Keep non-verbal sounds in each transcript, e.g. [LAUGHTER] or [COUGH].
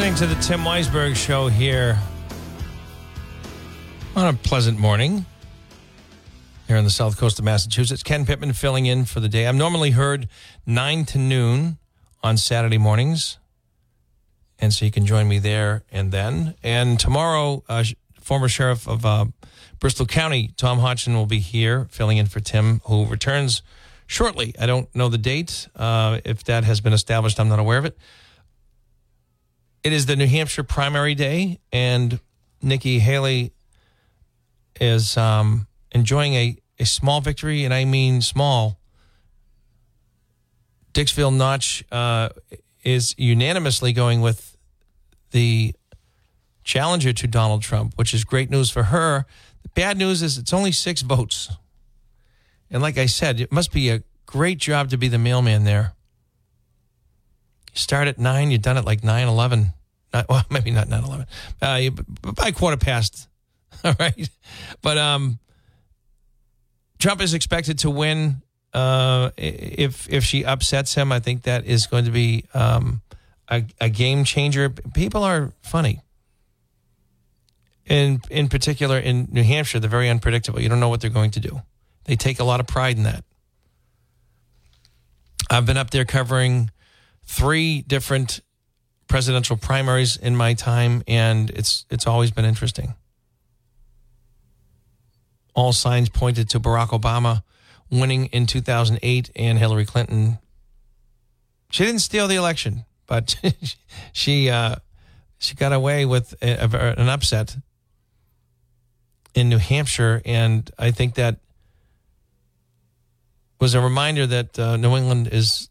Listening to the Tim Weisberg Show here on a pleasant morning here on the south coast of Massachusetts. Ken Pittman filling in for the day. I'm normally heard 9 to noon on Saturday mornings. And so you can join me there and then. And tomorrow, uh, former sheriff of uh, Bristol County, Tom Hodgson, will be here filling in for Tim, who returns shortly. I don't know the date. Uh, if that has been established, I'm not aware of it. It is the New Hampshire primary day, and Nikki Haley is um, enjoying a, a small victory, and I mean small. Dixville Notch uh, is unanimously going with the challenger to Donald Trump, which is great news for her. The bad news is it's only six votes. And like I said, it must be a great job to be the mailman there. You start at nine, you've done it like 9 11. Not, well, [LAUGHS] maybe not 9 11. Uh, by quarter past. [LAUGHS] All right. But um, Trump is expected to win. Uh, if if she upsets him, I think that is going to be um, a, a game changer. People are funny. In in particular, in New Hampshire, they're very unpredictable. You don't know what they're going to do. They take a lot of pride in that. I've been up there covering three different presidential primaries in my time, and it's it's always been interesting. All signs pointed to Barack Obama winning in 2008 and Hillary Clinton. She didn't steal the election, but [LAUGHS] she uh, she got away with a, a- an upset in New Hampshire, and I think that was a reminder that uh, New England is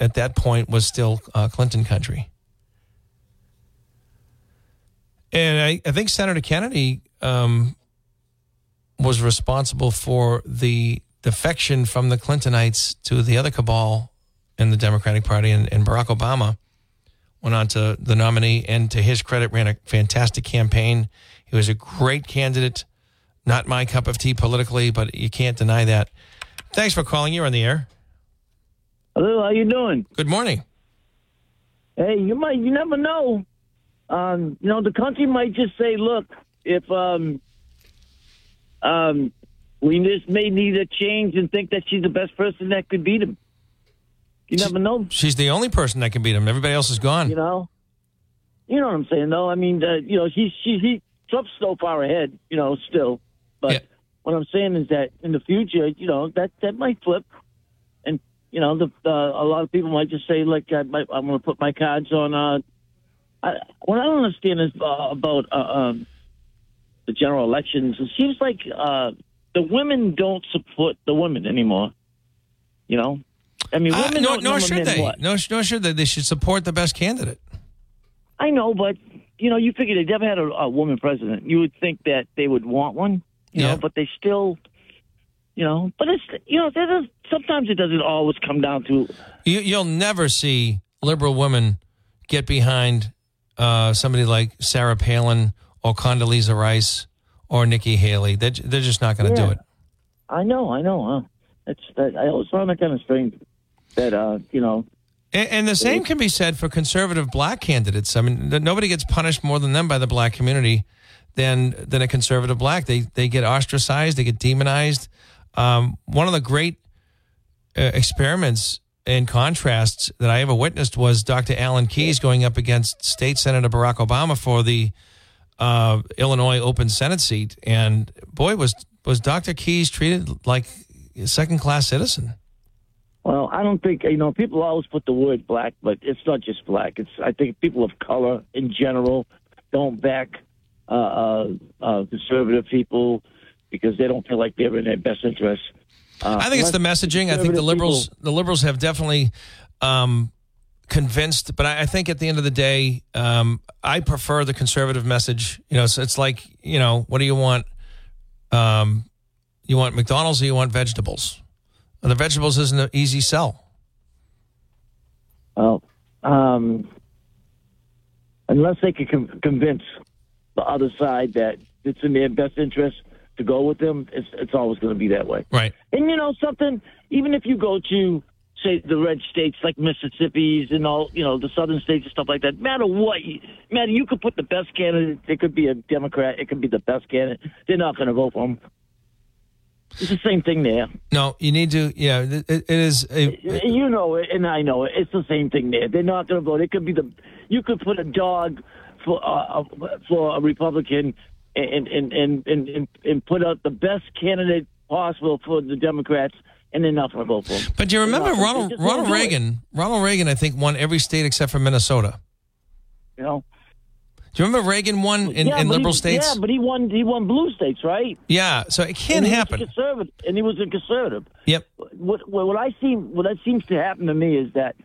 at that point was still uh, Clinton country. And I, I think Senator Kennedy um, was responsible for the defection from the Clintonites to the other cabal in the Democratic Party, and, and Barack Obama went on to the nominee, and to his credit, ran a fantastic campaign. He was a great candidate. Not my cup of tea politically, but you can't deny that. Thanks for calling. You're on the air. Hello, how you doing? Good morning. Hey, you might you never know. Um, you know, the country might just say, look, if um um we just may need a change and think that she's the best person that could beat him. You never know, She's the only person that can beat him. Everybody else is gone. you know. You know what I'm saying, though. I mean, uh, you know, he's she he Trump's so far ahead, you know, still. But Yeah. what I'm saying is that in the future, you know, that that might flip, you know, the uh, a lot of people might just say like, I might, I'm going to put my cards on. Uh, I, what I don't understand is uh, about uh, um, the general elections. It seems like uh, the women don't support the women anymore. You know, I mean, Uh, women no, don't nor know should they. what. No, nor should they. They should support the best candidate. I know, but you know, you figure they never had a, a woman president. You would think that they would want one, you Yeah. know, but they still, you know, but it's you know, there's sometimes it doesn't always come down to You, you'll never see liberal women get behind uh, somebody like Sarah Palin or Condoleezza Rice or Nikki Haley. They're, they're just not going to do it. I know, I know. Huh? It's that I always find that kind of strange that uh, you know, And, and the same can be said for conservative black candidates. I mean, nobody gets punished more than them by the black community than than a conservative black. They they get ostracized, they get demonized. Um, one of the great uh, experiments and contrasts that I ever witnessed was Dr. Alan Keyes going up against State Senator Barack Obama for the uh, Illinois open Senate seat, and boy, was was Dr. Keyes treated like a second class citizen. Well, I don't think you know. People always put the word black, but it's not just black. It's I think people of color in general don't back uh, uh, uh, conservative people because they don't feel like they're in their best interest. Uh, I think it's the messaging. I think the liberals, people- the liberals have definitely um, convinced. But I, I think at the end of the day, um, I prefer the conservative message. You know, so it's like you know, what do you want? Um, you want McDonald's or you want vegetables? And the vegetables isn't an easy sell. Well, um, unless they can con- convince the other side that it's in their best interest to go with them, it's, it's always going to be that way. Right. And you know something, even if you go to say the red states like Mississippi's and all, you know, the southern states and stuff like that, matter what, you, matter you could put the best candidate. It could be a Democrat. It could be the best candidate. They're not going to vote for him. It's the same thing there. No, you need to. Yeah, it, it is. A, You know it, and I know it. It's the same thing there. They're not going to vote. It could be the. You could put a dog for uh, for a Republican and and, and and and put out the best candidate possible for the Democrats, and going to vote for him. but do you remember. They Ronald Ronald Reagan? Ronald Reagan, I think, won every state except for Minnesota. You know. Do you remember Reagan won in, yeah, in liberal he, states? Yeah, but he won. He won blue states, right? Yeah, so it can And was a happen. conservative, and he was a conservative. Yep. What, what what I see, what that seems to happen to me is that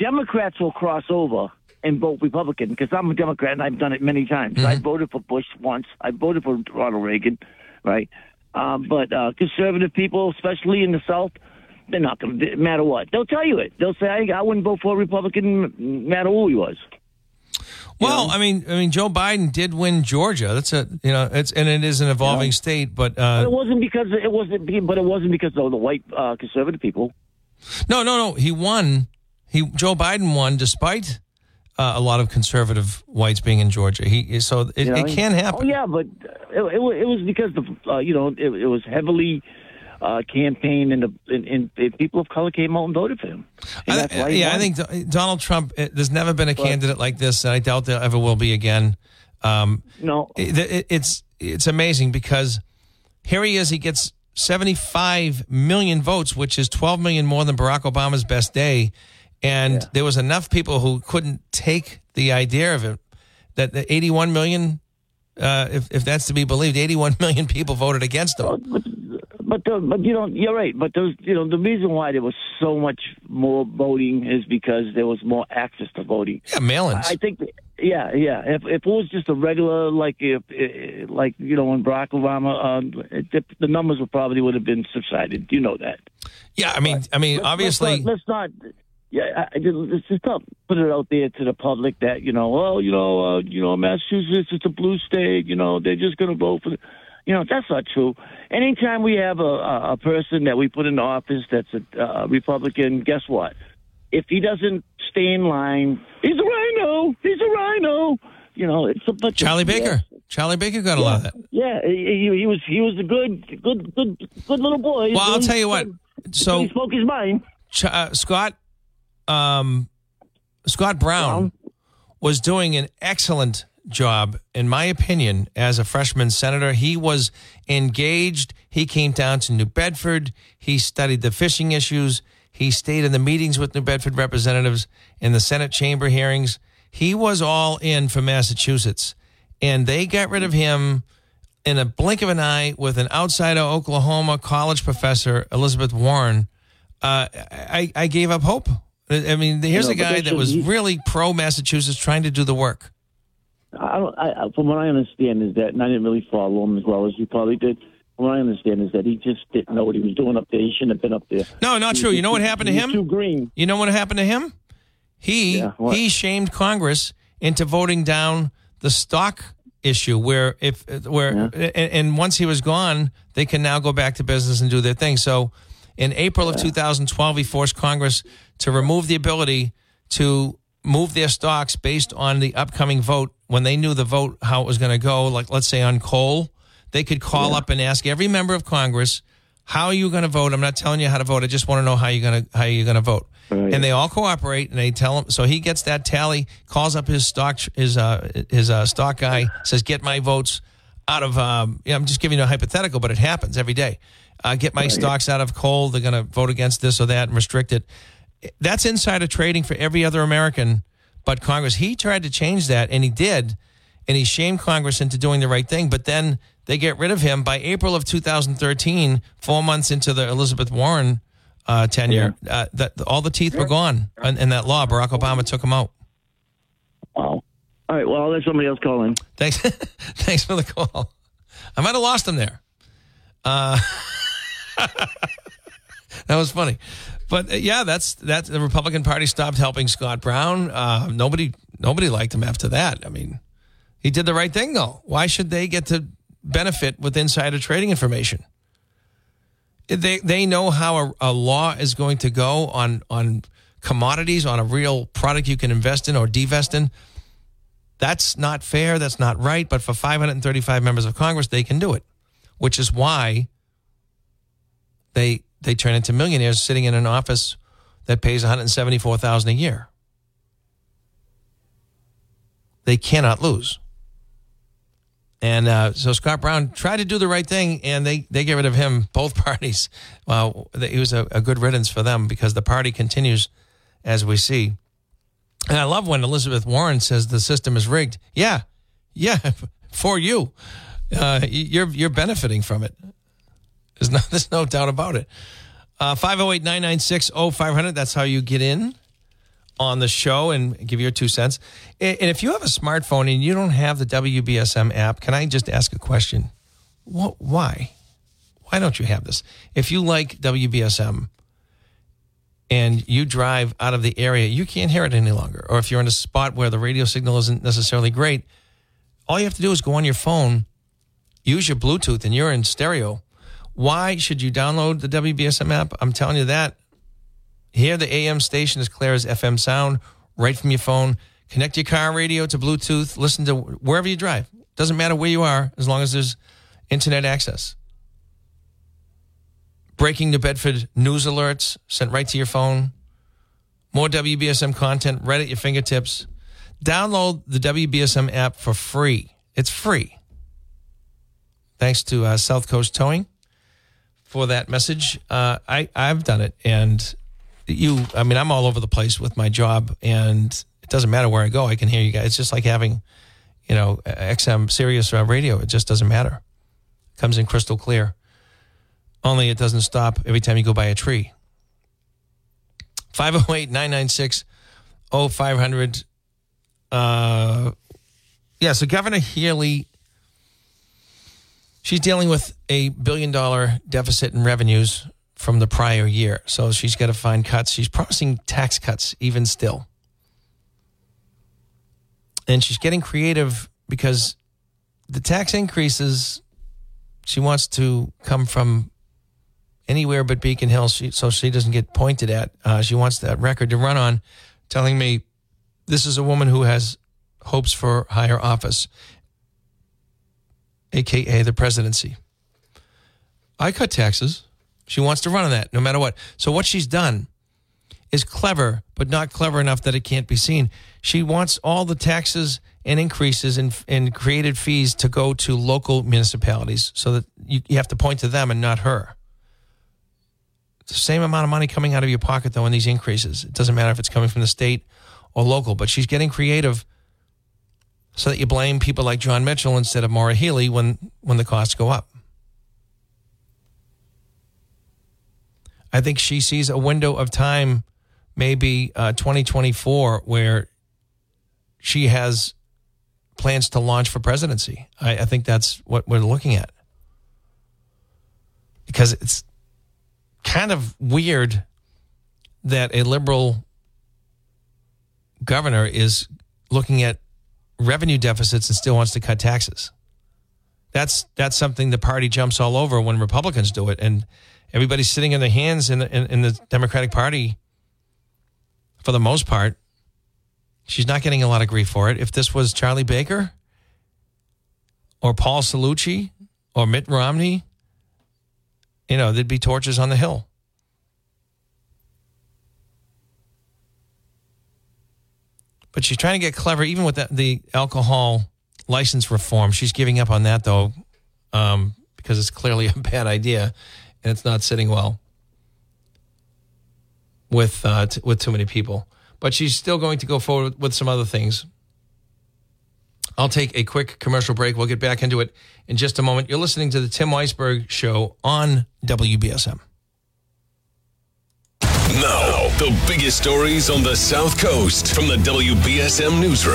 Democrats will cross over and vote Republican because I'm a Democrat and I've done it many times. I voted for Bush once. I voted for Ronald Reagan, right? Um, but uh, conservative people, especially in the South, they're not going to matter what. They'll tell you it. They'll say I, I wouldn't vote for a Republican, no matter who he was. Well, I mean, I mean, Joe Biden did win Georgia. That's a you know, it's and it is an evolving state, but But uh, it wasn't because it wasn't. But it wasn't because of the white uh, conservative people. no, no, no. He won. He Joe Biden won despite uh, a lot of conservative whites being in Georgia. He so it, You know? it can happen. Oh yeah, but it, it, it was because the uh, you know it, it was heavily uh, campaigned and, the, and, and the people of color came out and voted for him. I that's th- why he yeah, I think Donald Trump. uh there's never been a candidate like this, and I doubt there ever will be again. Um, no. it, it- it's it's amazing because here he is. He gets 75 million votes, which is 12 million more than Barack Obama's best day. And there was enough people who couldn't take the idea of it that the 81 million, uh, if, if that's to be believed, 81 [LAUGHS] million people voted against him. But but, the, but you know you're right. But those you know the reason why there was so much more voting is because there was more access to voting. Yeah, mail-ins. I think, yeah, yeah. If if it was just a regular, like if eh, like you know when Barack Obama, um, it, the numbers would probably would have been subsided. You know that. yeah, I mean, I mean, obviously, let's not. Let's not yeah, I, I just, let's just not put it out there to the public that you know, well, you know, uh, you know, Massachusetts is a blue state. You know, they're just going to vote for. The, you know, that's not true. Anytime we have a, a, a person that we put in office that's a uh, Republican, guess what? If he doesn't stay in line, he's a rhino. He's a rhino. You know, it's a bunch Charlie of Baker. Charlie Baker got a lot of that. Yeah, he, he, he was he was a good good good good little boy. Well, I'll tell you what. So he spoke his mind. Ch- uh, Scott, um, Scott Brown was doing an excellent job, in my opinion, as a freshman senator. He was engaged. He came down to New Bedford. He studied the fishing issues. He stayed in the meetings with New Bedford representatives in the Senate chamber hearings. He was all in for Massachusetts, and they got rid of him in a blink of an eye with an outside of Oklahoma college professor, Elizabeth Warren, uh, I, I gave up hope. I mean, here's No, a guy that was really pro Massachusetts trying to do the work. I don't. I, from what I understand is that, and I didn't really follow him as well as you probably did. From what I understand is that he just didn't know what he was doing up there. He shouldn't have been up there. No, not He- true. You know what he- happened to he was him? Too green. You know what happened to him? He Yeah, he shamed Congress into voting down the stock issue where if where and, and once he was gone, they can now go back to business and do their thing. So in April of 2012, he forced Congress to remove the ability to move their stocks based on the upcoming vote when they knew the vote how it was going to go. Like let's say on coal they could call up and ask every member of congress how are you going to vote? I'm not telling you how to vote. I just want to know how you're going to how you're going to vote Right. and they all cooperate and they tell him so he gets that tally calls up his stock his uh his uh stock guy says get my votes out of um yeah, i'm just giving you a hypothetical but it happens every day. Uh, get my stocks out of coal. They're going to vote against this or that and restrict it that's insider trading for every other American but Congress. He tried to change that, and he did, and he shamed Congress into doing the right thing. But then they get rid of him by April of 2013, four months into the Elizabeth Warren uh, tenure. Uh, that all the teeth were gone in, in that law. Barack Obama took them out. Wow. All right. Well, I'll let somebody else call in. Thanks, [LAUGHS] thanks for the call. I might have lost him there. Uh, [LAUGHS] that was funny, but uh, yeah, that's that. The Republican Party stopped helping Scott Brown. Uh, nobody, nobody liked him after that. I mean, he did the right thing though. Why should they get to benefit with insider trading information? They they know how a, a law is going to go on on commodities on a real product you can invest in or divest in. That's not fair. That's not right. But for 535 members of Congress, they can do it, which is why they they turn into millionaires sitting in an office that pays 174,000 a year. They cannot lose. And uh, so Scott Brown tried to do the right thing, and they, they get rid of him. [LAUGHS] Both parties. Well, it was a, a good riddance for them because the party continues, as we see. And I love when Elizabeth Warren says the system is rigged. Yeah, yeah, [LAUGHS] for you, uh, you're you're benefiting from it. There's no [LAUGHS] there's no doubt about it. Uh, 508-996-0500, That's how you get in on the show and give your two cents. And if you have a smartphone and you don't have the WBSM app, can I just ask a question? What? Why? Why don't you have this? If you like WBSM and you drive out of the area, you can't hear it any longer. Or if you're in a spot where the radio signal isn't necessarily great, all you have to do is go on your phone, use your Bluetooth, and you're in stereo. Why should you download the WBSM app? I'm telling you that. Hear the AM station as clear as FM sound right from your phone. Connect your car radio to Bluetooth. Listen to wherever you drive. Doesn't matter where you are as long as there's internet access. Breaking New Bedford news alerts sent right to your phone. More WBSM content right at your fingertips. Download the WBSM app for free. It's free. Thanks to uh, South Coast Towing for that message. Uh, I I've done it, and you. I mean, I'm all over the place with my job, and it doesn't matter where I go. I can hear you guys. It's just like having, you know, XM Sirius radio. It just doesn't matter. comes in crystal clear. Only it doesn't stop every time you go by a tree. 508 996 0500. Uh, yeah, so Governor Healey, she's dealing with a billion dollar deficit in revenues from the prior year. So she's got to find cuts. She's promising tax cuts even still. And she's getting creative because the tax increases she wants to come from anywhere but Beacon Hill, she, so she doesn't get pointed at. Uh, she wants that record to run on, telling me this is a woman who has hopes for higher office, aka the presidency. I cut taxes. She wants to run on that no matter what. So what she's done is clever, but not clever enough that it can't be seen. She wants all the taxes and increases and and created fees to go to local municipalities so that you, you have to point to them and not her. The same amount of money coming out of your pocket though in these increases. It doesn't matter if it's coming from the state or local, but she's getting creative so that you blame people like Jon Mitchell instead of Maura Healey when, when the costs go up. I think she sees a window of time, maybe uh, 2024, where she has plans to launch for presidency. I, I think that's what we're looking at. Because it's kind of weird that a liberal governor is looking at revenue deficits and still wants to cut taxes. That's that's something the party jumps all over when Republicans do it, and everybody's sitting in their hands in, in, in the Democratic Party. For the most part, she's not getting a lot of grief for it. If this was Charlie Baker or Paul Cellucci or Mitt Romney, you know, there'd be torches on the hill. But she's trying to get clever, even with the, the alcohol license reform. She's giving up on that, though, um, because it's clearly [LAUGHS] a bad idea and it's not sitting well with uh, t- with too many people. But she's still going to go forward with some other things. I'll take a quick commercial break. We'll get back into it in just a moment. You're listening to the Tim Weisberg Show on WBSM. Now, the biggest stories on the South Coast from the WBSM Newsroom.